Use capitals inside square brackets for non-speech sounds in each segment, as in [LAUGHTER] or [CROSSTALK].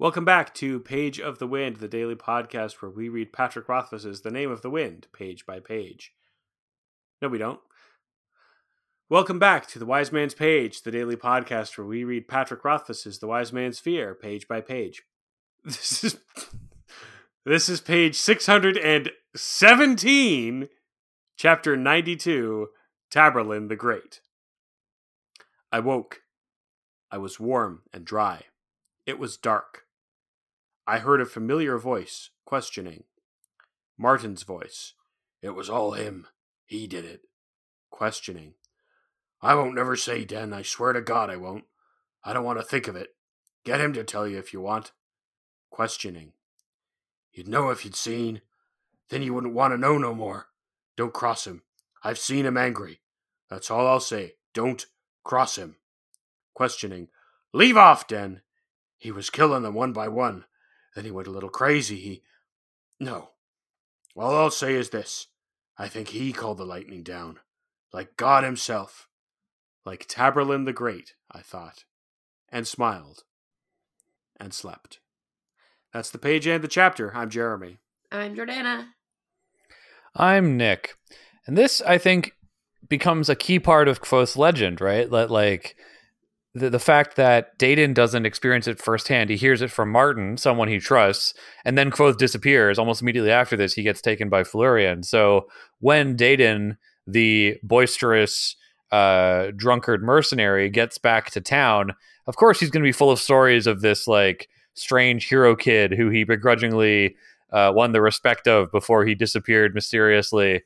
Welcome back to Page of the Wind, the daily podcast where we read Patrick Rothfuss's The Name of the Wind, page by page. No, we don't. Welcome back to The Wise Man's Page, the daily podcast where we read Patrick Rothfuss's The Wise Man's Fear, page by page. [LAUGHS] This is this is page 617, chapter 92, Taborlin the Great. I woke. I was warm and dry. It was dark. I heard a familiar voice questioning. Martin's voice. It was all him. He did it. Questioning. I won't never say, Den. I swear to God I won't. I don't want to think of it. Get him to tell you if you want. Questioning. You'd know if you'd seen. Then you wouldn't want to know no more. Don't cross him. I've seen him angry. That's all I'll say. Don't cross him. Questioning. Leave off, Den. He was killing them one by one. Then he went a little crazy. He. No. All I'll say is this I think he called the lightning down. Like God himself. Like Taborlin the Great, I thought. And smiled. And slept. That's the page and the chapter. I'm Jeremy. I'm Jordana. I'm Nick. And this, I think, becomes a key part of Kvothe's legend, right? That, like, the, the fact that Dedan doesn't experience it firsthand. He hears it from Martin, someone he trusts, and then Kvothe disappears. Almost immediately after this, he gets taken by Felurian. So when Dedan, the boisterous, uh, drunkard mercenary, gets back to town, of course he's going to be full of stories of this, like, strange hero kid who he begrudgingly uh, won the respect of before he disappeared mysteriously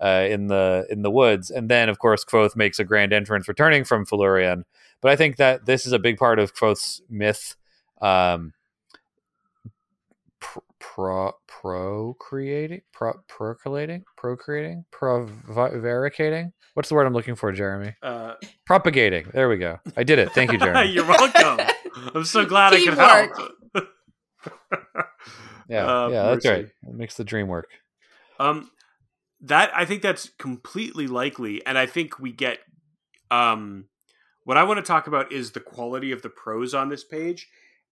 uh, in the in the woods. And then, of course, Kvothe makes a grand entrance, returning from Felurian. But I think that this is a big part of Kvothe's myth. Um, pro procreating, pro, procreating, procreating, prevaricating. What's the word I'm looking for, Jeremy? Uh, Propagating. There we go. I did it. Thank you, [LAUGHS] Jeremy. You're welcome. I'm so glad I could Teamwork. help. [LAUGHS] yeah, Uh, yeah, that's mercy. right. It makes the dream work. Um, that I think that's completely likely, and I think we get. Um, what I want to talk about is the quality of the prose on this page.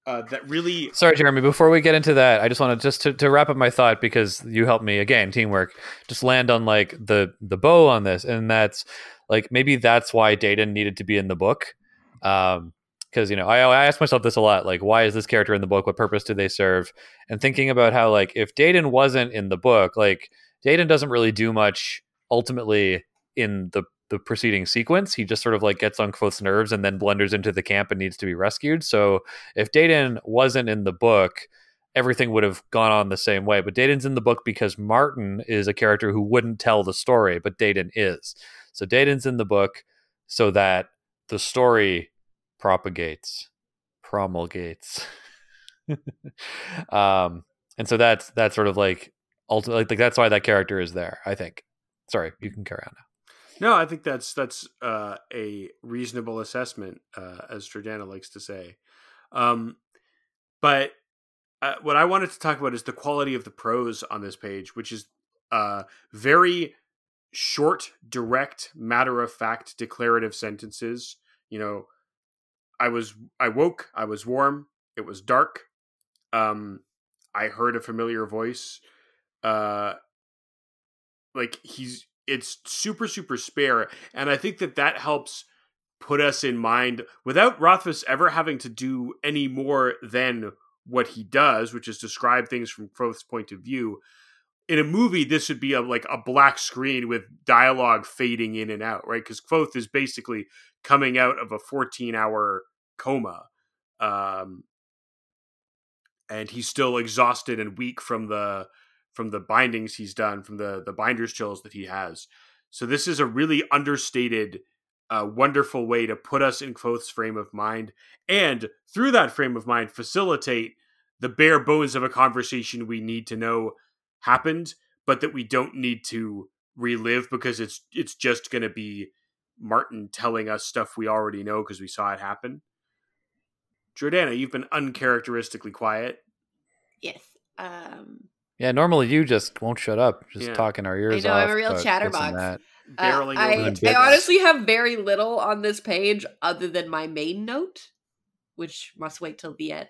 Uh, that really, Sorry, Jeremy. Before we get into that, I just want to just to, to wrap up my thought because you helped me again, teamwork. Just land on like the the bow on this, and that's like maybe that's why Dedan needed to be in the book. Um, because you know, I, I ask myself this a lot: like, why is this character in the book? What purpose do they serve? And thinking about how like if Dedan wasn't in the book, like Dedan doesn't really do much ultimately in the the preceding sequence. He just sort of like gets on Kvothe's nerves and then blunders into the camp and needs to be rescued. So if Dedan wasn't in the book, everything would have gone on the same way. But Dedan's in the book because Martin is a character who wouldn't tell the story, but Dedan is. So Dedan's in the book so that the story propagates, promulgates. [LAUGHS] um, and so that's that's sort of like ultimately like that's why that character is there. I think. Sorry, you can carry on now. no, I think that's that's uh, a reasonable assessment, uh, as Jordana likes to say. Um, but uh, what I wanted to talk about is the quality of the prose on this page, which is uh, very short, direct, matter of fact, declarative sentences. You know, I was I woke, I was warm, it was dark. Um, I heard a familiar voice. Uh, like he's it's super super spare, and I think that that helps put us in mind without Rothfuss ever having to do any more than what he does, which is describe things from Kvothe's point of view. In a movie, this would be a, like a black screen with dialogue fading in and out, right? Because Kvothe is basically coming out of a 14 hour coma. Um, and he's still exhausted and weak from the from the bindings he's done, from the the binder's chills that he has. So this is a really understated, uh, wonderful way to put us in Kvothe's frame of mind, and through that frame of mind, facilitate the bare bones of a conversation we need to know happened, but that we don't need to relive because it's it's just going to be Martin telling us stuff we already know because we saw it happen. Jordana, you've been uncharacteristically quiet. Yes. Um, Yeah, normally you just won't shut up, just Yeah. talking our ears know, off. I'm a real about this and chatterbox. that. uh, I, over the bits. I honestly have very little on this page other than my main note, which must wait till the end.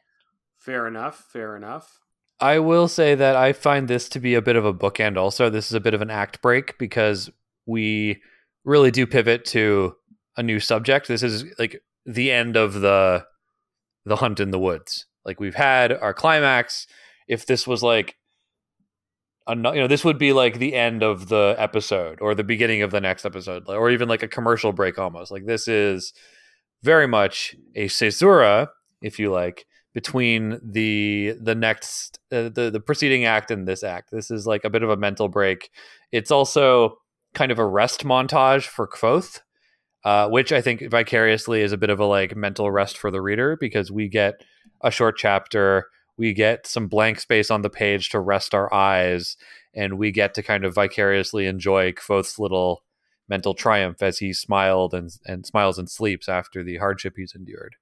Fair enough. Fair enough. I will say that I find this to be a bit of a bookend also. This is a bit of an act break because we really do pivot to a new subject. This is like the end of the the hunt in the woods. Like we've had our climax. If this was like you know, this would be like the end of the episode or the beginning of the next episode, or even like a commercial break almost. Like this is very much a caesura, if you like, between the the next uh, the the preceding act and this act. This is like a bit of a mental break. It's also kind of a rest montage for Kvothe uh, which I think vicariously is a bit of a like mental rest for the reader because we get a short chapter, we get some blank space on the page to rest our eyes, and we get to kind of vicariously enjoy Kvothe's little mental triumph as he smiled and and smiles and sleeps after the hardship he's endured.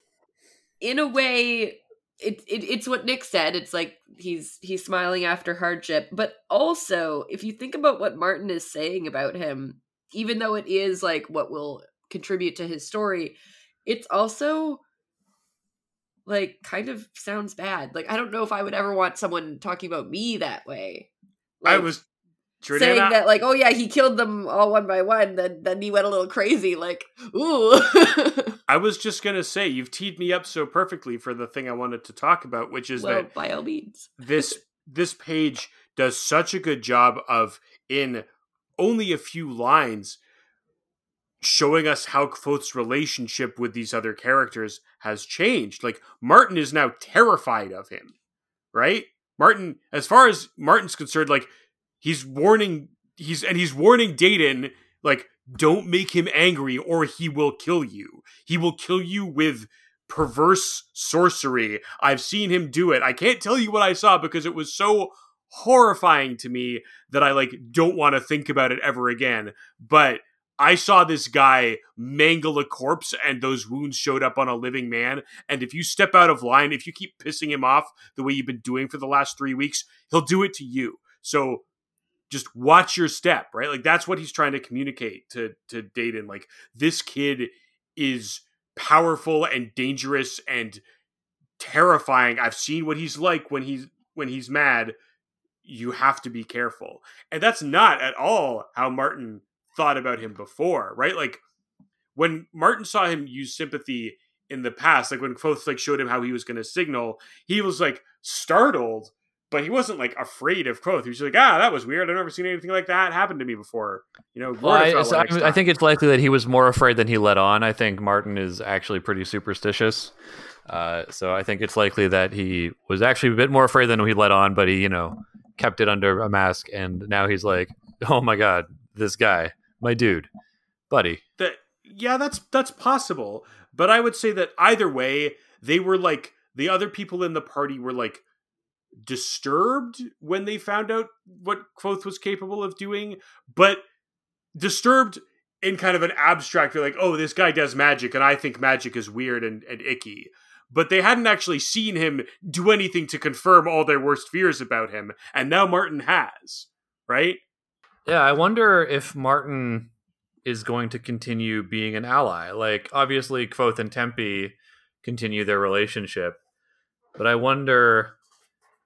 In a way, it, it it's what Nick said. It's like he's he's smiling after hardship, but also if you think about what Martin is saying about him, even though it is like what will contribute to his story, it's also like kind of sounds bad. Like I don't know if I would ever want someone talking about me that way. Like, I was saying that like, oh yeah, he killed them all one by one. Then then he went a little crazy. Like, ooh. [LAUGHS] I was just gonna say you've teed me up so perfectly for the thing I wanted to talk about, which is well, that by all means, [LAUGHS] this this page does such a good job of in only a few lines showing us how Kvothe's relationship with these other characters has changed. Like Martin is now terrified of him, right? Martin, as far as Martin's concerned, like he's warning he's and he's warning Dedan, like don't make him angry or he will kill you. He will kill you with perverse sorcery. I've seen him do it. I can't tell you what I saw because it was so horrifying to me that I like don't want to think about it ever again. But I saw this guy mangle a corpse and those wounds showed up on a living man. And if you step out of line, if you keep pissing him off the way you've been doing for the last three weeks, he'll do it to you. So just watch your step, right? Like that's what he's trying to communicate to to Dedan. Like this kid is powerful and dangerous and terrifying. I've seen what he's like when he's when he's mad. You have to be careful. And that's not at all how Martin thought about him before, right? Like when Martin saw him use sympathy in the past, like when Kvothe like showed him how he was going to signal, he was like startled but he wasn't like afraid of Kvothe. He was like, ah, that was weird. I've never seen anything like that happen to me before. You know, well, I, so I, I, think it's likely that he was more afraid than he let on. I think Martin is actually pretty superstitious. Uh, so I think it's likely that he was actually a bit more afraid than he let on, but he, you know, kept it under a mask. And now he's like, oh my God, this guy, my dude, buddy. That, yeah, that's, that's possible. But I would say that either way, they were like, the other people in the party were like, disturbed when they found out what Kvothe was capable of doing, but disturbed in kind of an abstract way, like, oh, this guy does magic, and I think magic is weird and, and icky. But they hadn't actually seen him do anything to confirm all their worst fears about him, and now Martin has, right? Yeah, I wonder if Martin is going to continue being an ally. Like, obviously, Kvothe and Tempi continue their relationship, but I wonder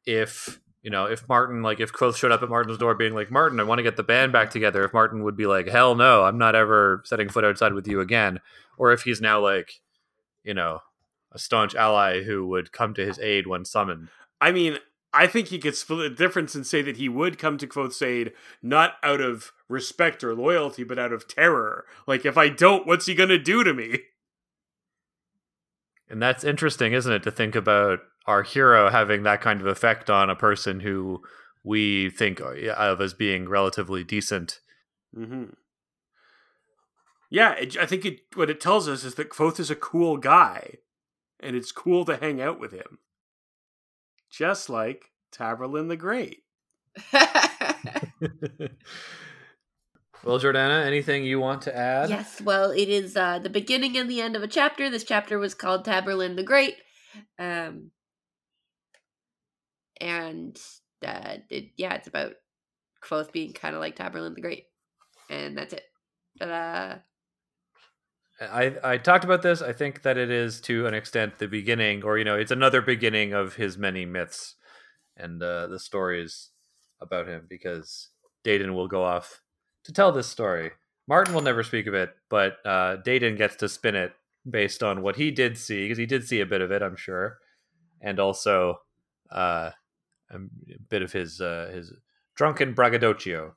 if you know if Martin like if Kvothe showed up at Martin's door being like Martin, I want to get the band back together. If Martin would be like, hell no, I'm not ever setting foot outside with you again, or if he's now like, you know, a staunch ally who would come to his aid when summoned. I mean, I think he could split the difference and say that he would come to Kvothe's aid not out of respect or loyalty, but out of terror. Like, if I don't, what's he going to do to me? And that's interesting, isn't it, to think about our hero having that kind of effect on a person who we think of as being relatively decent. Mm-hmm. Yeah, it, I think it, what it tells us is that Kvothe is a cool guy, and it's cool to hang out with him. Just like Taborlin the Great. [LAUGHS] well, Jordana, anything you want to add? Yes, well, it is uh, the beginning and the end of a chapter. This chapter was called Taborlin the Great. Um, and uh, it, yeah, it's about Kvothe being kind of like Taborlin the Great, and that's it. Ta-da! I I talked about this. I think that it is to an extent the beginning, or you know, it's another beginning of his many myths and uh, the stories about him because Dedan will go off to tell this story. Martin will never speak of it, but uh, Dedan gets to spin it based on what he did see because he did see a bit of it, I'm sure, and also uh, a bit of his uh, his drunken braggadocio.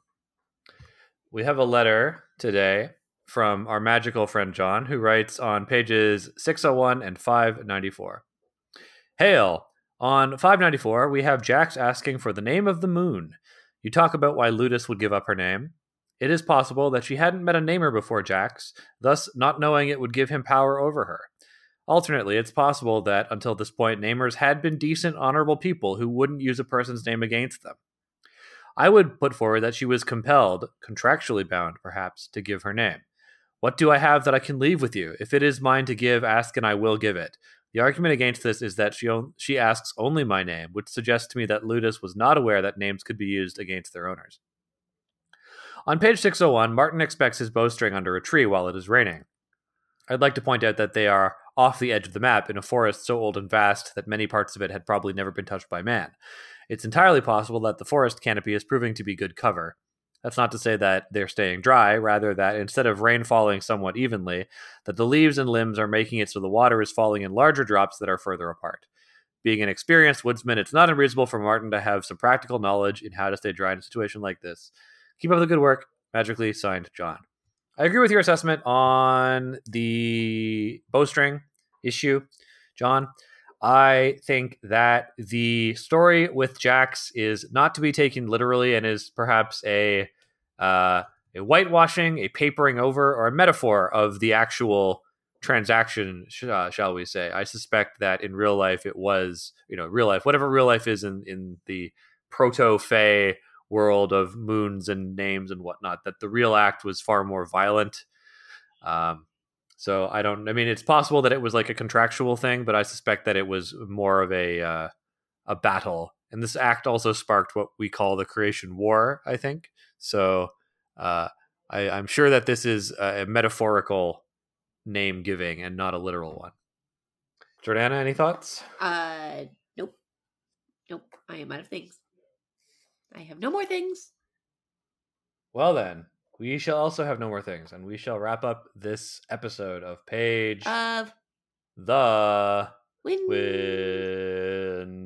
We have a letter today from our magical friend John, who writes on pages 601 and 594. Hail! On 594, we have Jax asking for the name of the moon. You talk about why Ludis would give up her name. It is possible that she hadn't met a namer before Jax, thus not knowing it would give him power over her. Alternately, it's possible that until this point, namers had been decent, honorable people who wouldn't use a person's name against them. I would put forward that she was compelled, contractually bound perhaps, to give her name. What do I have that I can leave with you? If it is mine to give, ask and I will give it. The argument against this is that she on- she asks only my name, which suggests to me that Ludis was not aware that names could be used against their owners. On page 601, Martin expects his bowstring under a tree while it is raining. I'd like to point out that they are off the edge of the map in a forest so old and vast that many parts of it had probably never been touched by man. It's entirely possible that the forest canopy is proving to be good cover, that's not to say that they're staying dry, rather that instead of rain falling somewhat evenly, that the leaves and limbs are making it so the water is falling in larger drops that are further apart. Being an experienced woodsman, it's not unreasonable for Martin to have some practical knowledge in how to stay dry in a situation like this. Keep up the good work. Magically signed, John. I agree with your assessment on the bowstring issue, John. I think that the story with Jax is not to be taken literally and is perhaps a uh, a whitewashing, a papering over, or a metaphor of the actual transaction, uh, shall we say? I suspect that in real life it was, you know, real life, whatever real life is in in the proto Fae world of moons and names and whatnot, that the real act was far more violent. Um, so I don't. I mean, it's possible that it was like a contractual thing, but I suspect that it was more of a uh, a battle. And this act also sparked what we call the Creation War. I think so. Uh, I, I'm sure that this is a metaphorical name giving and not a literal one. Jordana, any thoughts? Uh, nope, nope. I am out of things. I have no more things. Well then, we shall also have no more things, and we shall wrap up this episode of Page Of the wind. Wind.